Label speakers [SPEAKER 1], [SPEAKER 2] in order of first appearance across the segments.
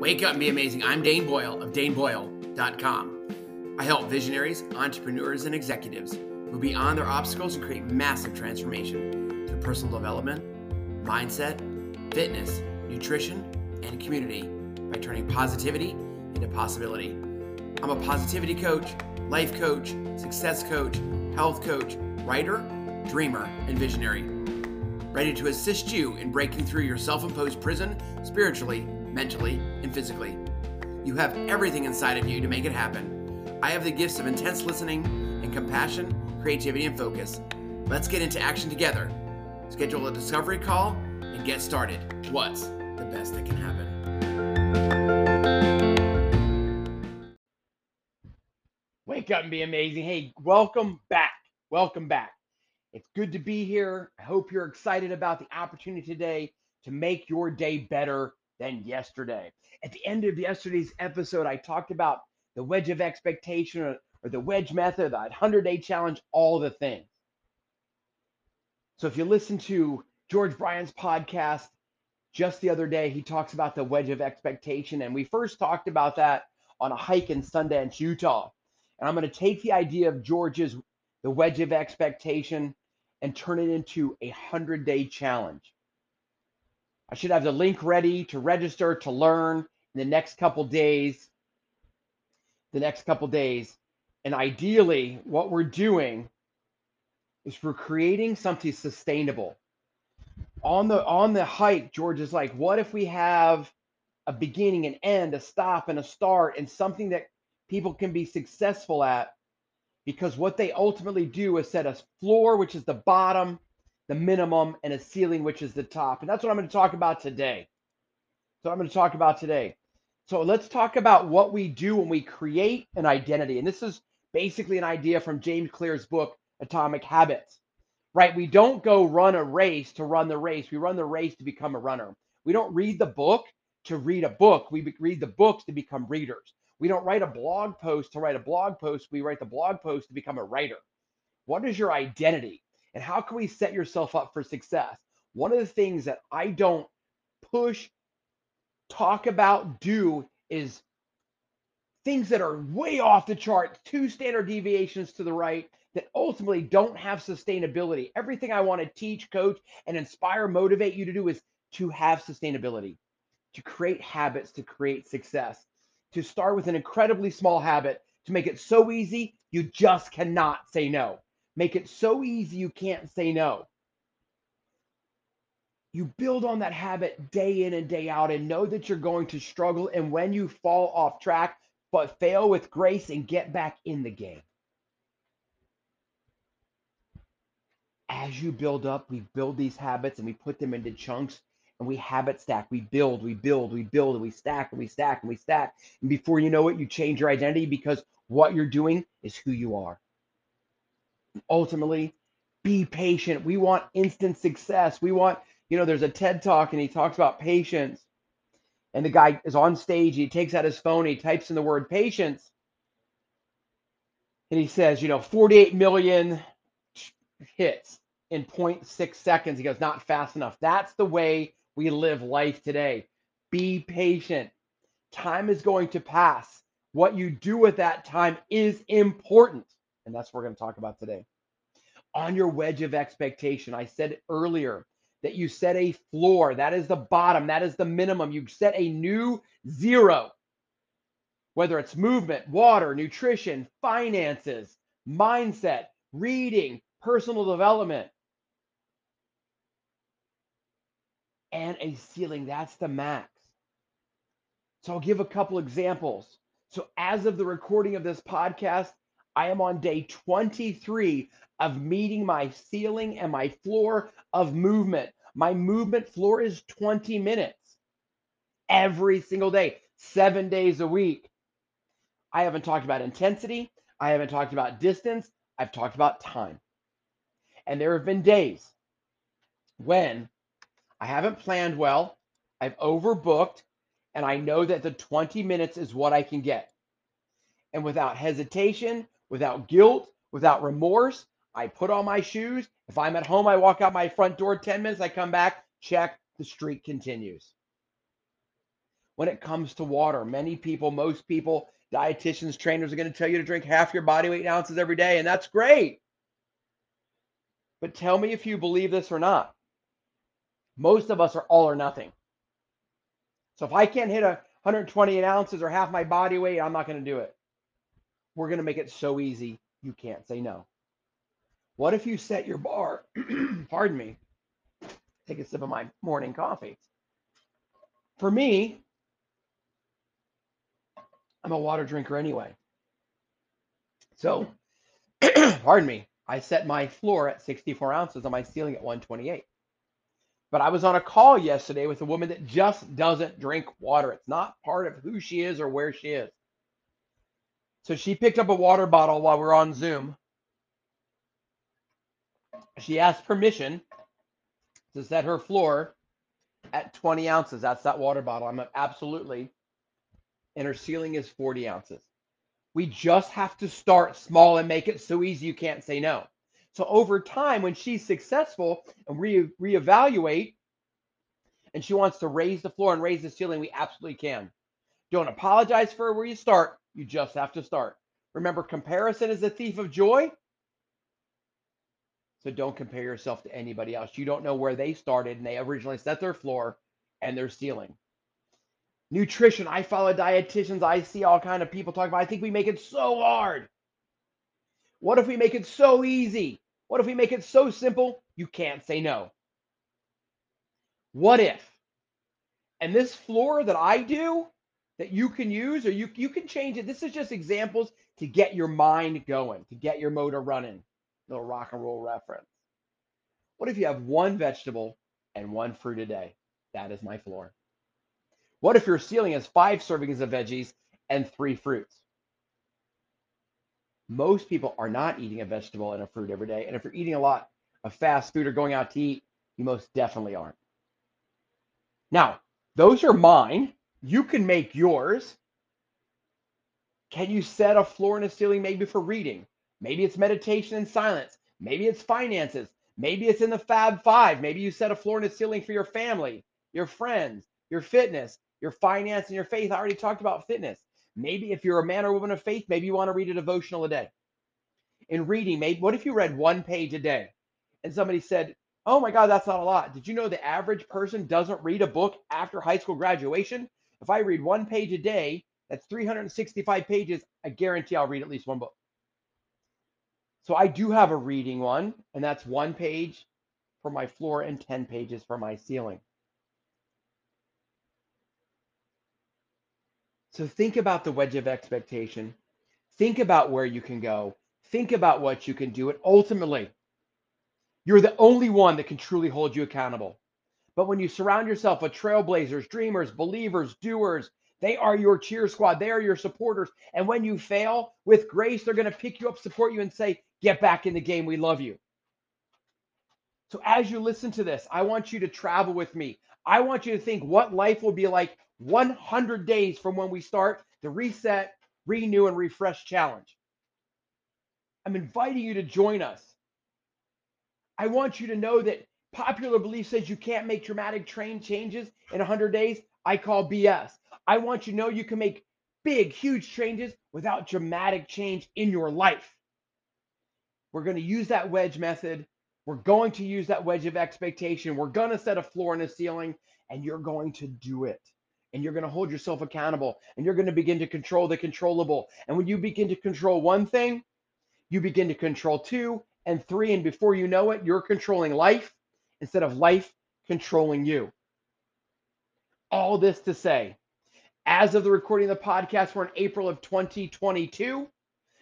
[SPEAKER 1] Wake up and be amazing. I'm Dane Boyle of daneboyle.com. I help visionaries, entrepreneurs, and executives move beyond their obstacles and create massive transformation through personal development, mindset, fitness, nutrition, and community by turning positivity into possibility. I'm a positivity coach, life coach, success coach, health coach, writer, dreamer, and visionary. Ready to assist you in breaking through your self imposed prison spiritually, mentally, and physically. You have everything inside of you to make it happen. I have the gifts of intense listening and compassion, creativity, and focus. Let's get into action together. Schedule a discovery call and get started. What's the best that can happen? Wake up and be amazing. Hey, welcome back. Welcome back. It's good to be here. I hope you're excited about the opportunity today to make your day better than yesterday. At the end of yesterday's episode, I talked about the wedge of expectation or, or the wedge method, the 100 day challenge, all the things. So if you listen to George Bryan's podcast just the other day, he talks about the wedge of expectation. And we first talked about that on a hike in Sundance, Utah. And I'm going to take the idea of George's the wedge of expectation and turn it into a 100 day challenge. I should have the link ready to register to learn in the next couple days. The next couple days. And ideally, what we're doing is we're creating something sustainable. On the on the hike, George is like, what if we have a beginning, an end, a stop, and a start, and something that people can be successful at because what they ultimately do is set a floor, which is the bottom, the minimum, and a ceiling, which is the top. And that's what I'm going to talk about today. So I'm going to talk about today. So let's talk about what we do when we create an identity. And this is basically an idea from James Clear's book, Atomic Habits. Right? We don't go run a race to run the race. We run the race to become a runner. We don't read the book to read a book. We read the books to become readers. We don't write a blog post to write a blog post. We write the blog post to become a writer. What is your identity? And how can we set yourself up for success? One of the things that I don't push, talk about, do is things that are way off the chart, two standard deviations to the right that ultimately don't have sustainability. Everything I want to teach, coach, and inspire, motivate you to do is to have sustainability, to create habits, to create success to start with an incredibly small habit to make it so easy you just cannot say no. Make it so easy you can't say no. You build on that habit day in and day out and know that you're going to struggle. And when you fall off track, but fail with grace and get back in the game. As you build up, we build these habits and we put them into chunks and we habit stack. We build, we build, we build, and we stack, and we stack, and we stack. And before you know it, you change your identity because what you're doing is who you are. Ultimately, be patient. We want instant success. We want, you know, there's a TED talk and he talks about patience. And the guy is on stage, he takes out his phone, he types in the word patience. And he says, you know, 48 million hits in 0.6 seconds. He goes, not fast enough. That's the way we live life today. Be patient. Time is going to pass. What you do with that time is important. And that's what we're going to talk about today. On your wedge of expectation, I said earlier that you set a floor. That is the bottom. That is the minimum. You set a new zero. Whether it's movement, water, nutrition, finances, mindset, reading, personal development. and a ceiling. That's the max. So I'll give a couple examples. So as of the recording of this podcast, I am on day 23 of meeting my ceiling and my floor of movement. My movement floor is 20 minutes every single day, seven days a week. I haven't talked about intensity. I haven't talked about distance. I've talked about time. And there have been days when I haven't planned well. I've overbooked, and I know that the 20 minutes is what I can get. And without hesitation, without guilt, without remorse, I put on my shoes. If I'm at home, I walk out my front door 10 minutes, I come back, check, the streak continues. when it comes to water. Many people, most people, dietitians, trainers are going to tell you to drink half your body weight in ounces every day, and that's great. But tell me if you believe this or not. Most of us are all or nothing. So if I can't hit a 128 ounces or half my body weight, I'm not going to do it. We're going to make it so easy you can't say no. What if you set your bar? pardon me. Take a sip of my morning coffee. For me, I'm a water drinker anyway. So, pardon me, I set my floor at 64 ounces and my ceiling at 128. But I was on a call yesterday with a woman that just doesn't drink water. It's not part of who she is or where she is. So she picked up a water bottle while we are on Zoom. She asked permission to set her floor at 20 ounces. That's that water bottle. I'm absolutely. And her ceiling is 40 ounces. We just have to start small and make it so easy you can't say no. So over time, when she's successful and re reevaluate, and she wants to raise the floor and raise the ceiling, we absolutely can. Don't apologize for where you start. You just have to start. Remember, comparison is the thief of joy. So don't compare yourself to anybody else. You don't know where they started and they originally set their floor and their ceiling. Nutrition. I follow dietitians. I see all kind of people talk about. I think we make it so hard. What if we make it so easy? What if we make it so simple you can't say no? What if? And this floor that I do that you can use or you you can change it. This is just examples to get your mind going, to get your motor running. Little rock and roll reference. What if you have one vegetable and one fruit a day? That is my floor. What if your ceiling has five servings of veggies and three fruits? Most people are not eating a vegetable and a fruit every day. And if you're eating a lot of fast food or going out to eat, you most definitely aren't. Now, those are mine. You can make yours. Can you set a floor and a ceiling maybe for reading? Maybe it's meditation and silence. Maybe it's finances. Maybe it's in the Fab Five. Maybe you set a floor and a ceiling for your family, your friends, your fitness, your finance, and your faith. I already talked about fitness. Maybe if you're a man or woman of faith, maybe you want to read a devotional a day. In reading, maybe what if you read one page a day? And somebody said, Oh my God, that's not a lot. Did you know the average person doesn't read a book after high school graduation? If I read one page a day, that's 365 pages. I guarantee I'll read at least one book. So I do have a reading one, and that's one page for my floor and 10 pages for my ceiling. So think about the wedge of expectation. Think about where you can go. Think about what you can do. And ultimately, you're the only one that can truly hold you accountable. But when you surround yourself with trailblazers, dreamers, believers, doers, they are your cheer squad. They are your supporters. And when you fail, with grace, they're going to pick you up, support you, and say, Get back in the game. We love you. So as you listen to this, I want you to travel with me. I want you to think what life will be like 100 days from when we start the reset, renew, and refresh challenge. I'm inviting you to join us. I want you to know that popular belief says you can't make dramatic train changes in 100 days. I call BS. I want you to know you can make big, huge changes without dramatic change in your life. We're going to use that wedge method. We're going to use that wedge of expectation. We're going to set a floor and a ceiling, and you're going to do it and you're going to hold yourself accountable and you're going to begin to control the controllable. And when you begin to control one thing, you begin to control two and three. And before you know it, you're controlling life instead of life controlling you. All this to say, as of the recording of the podcast, we're in April of 2022.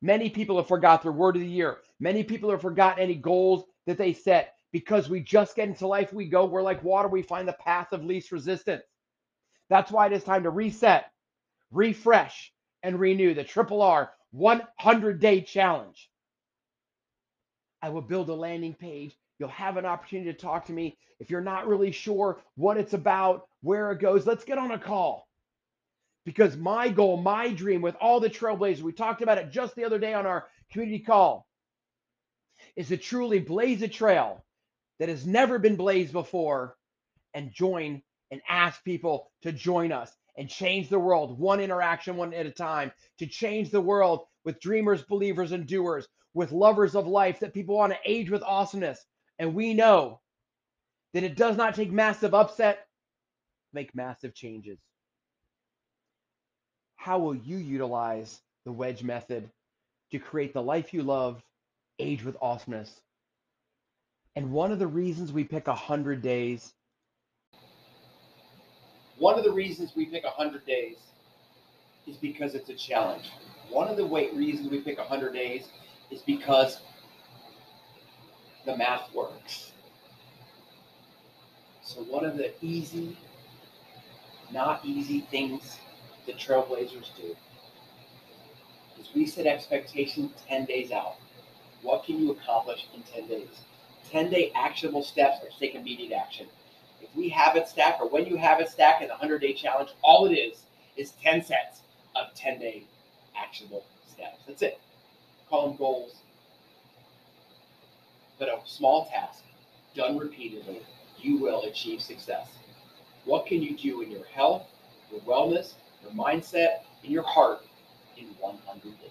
[SPEAKER 1] Many people have forgot their word of the year. Many people have forgotten any goals that they set because we just get into life. We go, we're like water, we find the path of least resistance. That's why it is time to reset, refresh, and renew the Triple R 100 day challenge. I will build a landing page. You'll have an opportunity to talk to me. If you're not really sure what it's about, where it goes, let's get on a call. Because my goal, my dream with all the trailblazers, we talked about it just the other day on our community call, is to truly blaze a trail that has never been blazed before and join and ask people to join us and change the world one interaction one at a time to change the world with dreamers, believers, and doers, with lovers of life that people want to age with awesomeness. And we know that it does not take massive upset, make massive changes. How will you utilize the wedge method to create the life you love, age with awesomeness? And one of the reasons we pick 100 days
[SPEAKER 2] one of the reasons we pick 100 days is because it's a challenge. One of the reasons we pick 100 days is because the math works. So, one of the easy, not easy things the Trailblazers do is we set expectations 10 days out. What can you accomplish in 10 days? 10 day actionable steps are take immediate action if we have it stacked or when you have it stacked in the 100 day challenge, all it is is 10 sets of 10 day actionable steps. That's it. Call them goals. But a small task done repeatedly, you will achieve success. What can you do in your health, your wellness, your mindset, and your heart in 100 days?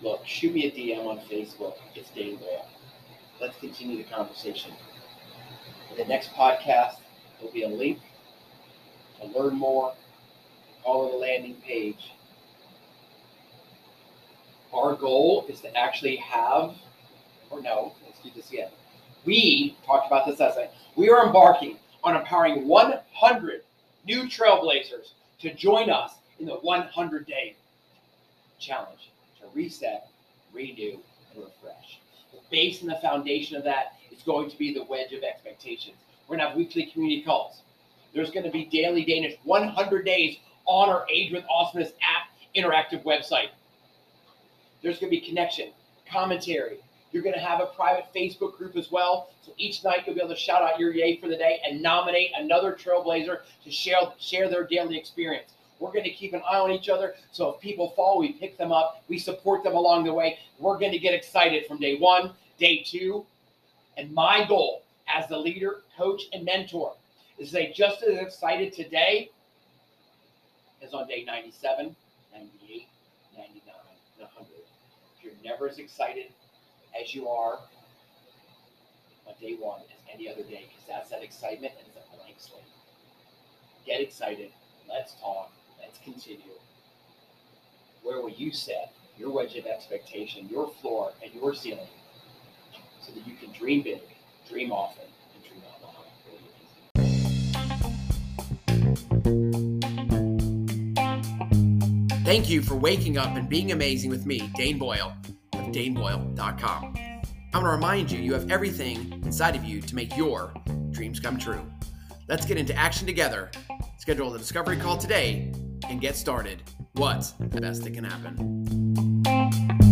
[SPEAKER 2] Look, shoot me a DM on Facebook. It's Dane Boyle let's continue the conversation. In the next podcast, there'll be a link to learn more, call it a landing page. Our goal is to actually have, or no, let's do this again. We talked about this last. We are embarking on empowering 100 new trailblazers to join us in the 100 day challenge to reset, renew, and refresh The base and the foundation of that is going to be the wedge of expectations. We're going to have weekly community calls. There's going to be daily Danish 100 days on our Age with Awesomeness app interactive website. There's going to be connection, commentary. You're going to have a private Facebook group as well. So each night you'll be able to shout out your yay for the day and nominate another trailblazer to share, share their daily experience. We're going to keep an eye on each other. So if people fall, we pick them up, we support them along the way. We're going to get excited from day one, day two. And my goal as the leader, coach, and mentor is to say just as excited today as on day 97, 98, 99, 100. If you're never as excited as you are on day one as any other day, because that's that excitement and it's a blank slate. Get excited. Let's talk. Let's continue. Where will you set your wedge of expectation, your floor, and your ceiling so that you can dream big, dream often, and dream out
[SPEAKER 1] loud? Thank you for waking up and being amazing with me, Dane Boyle DaneBoyle.com. I want to remind you, you have everything inside of you to make your dreams come true. Let's get into action together. Schedule the discovery call today and get started. What's the best that can happen?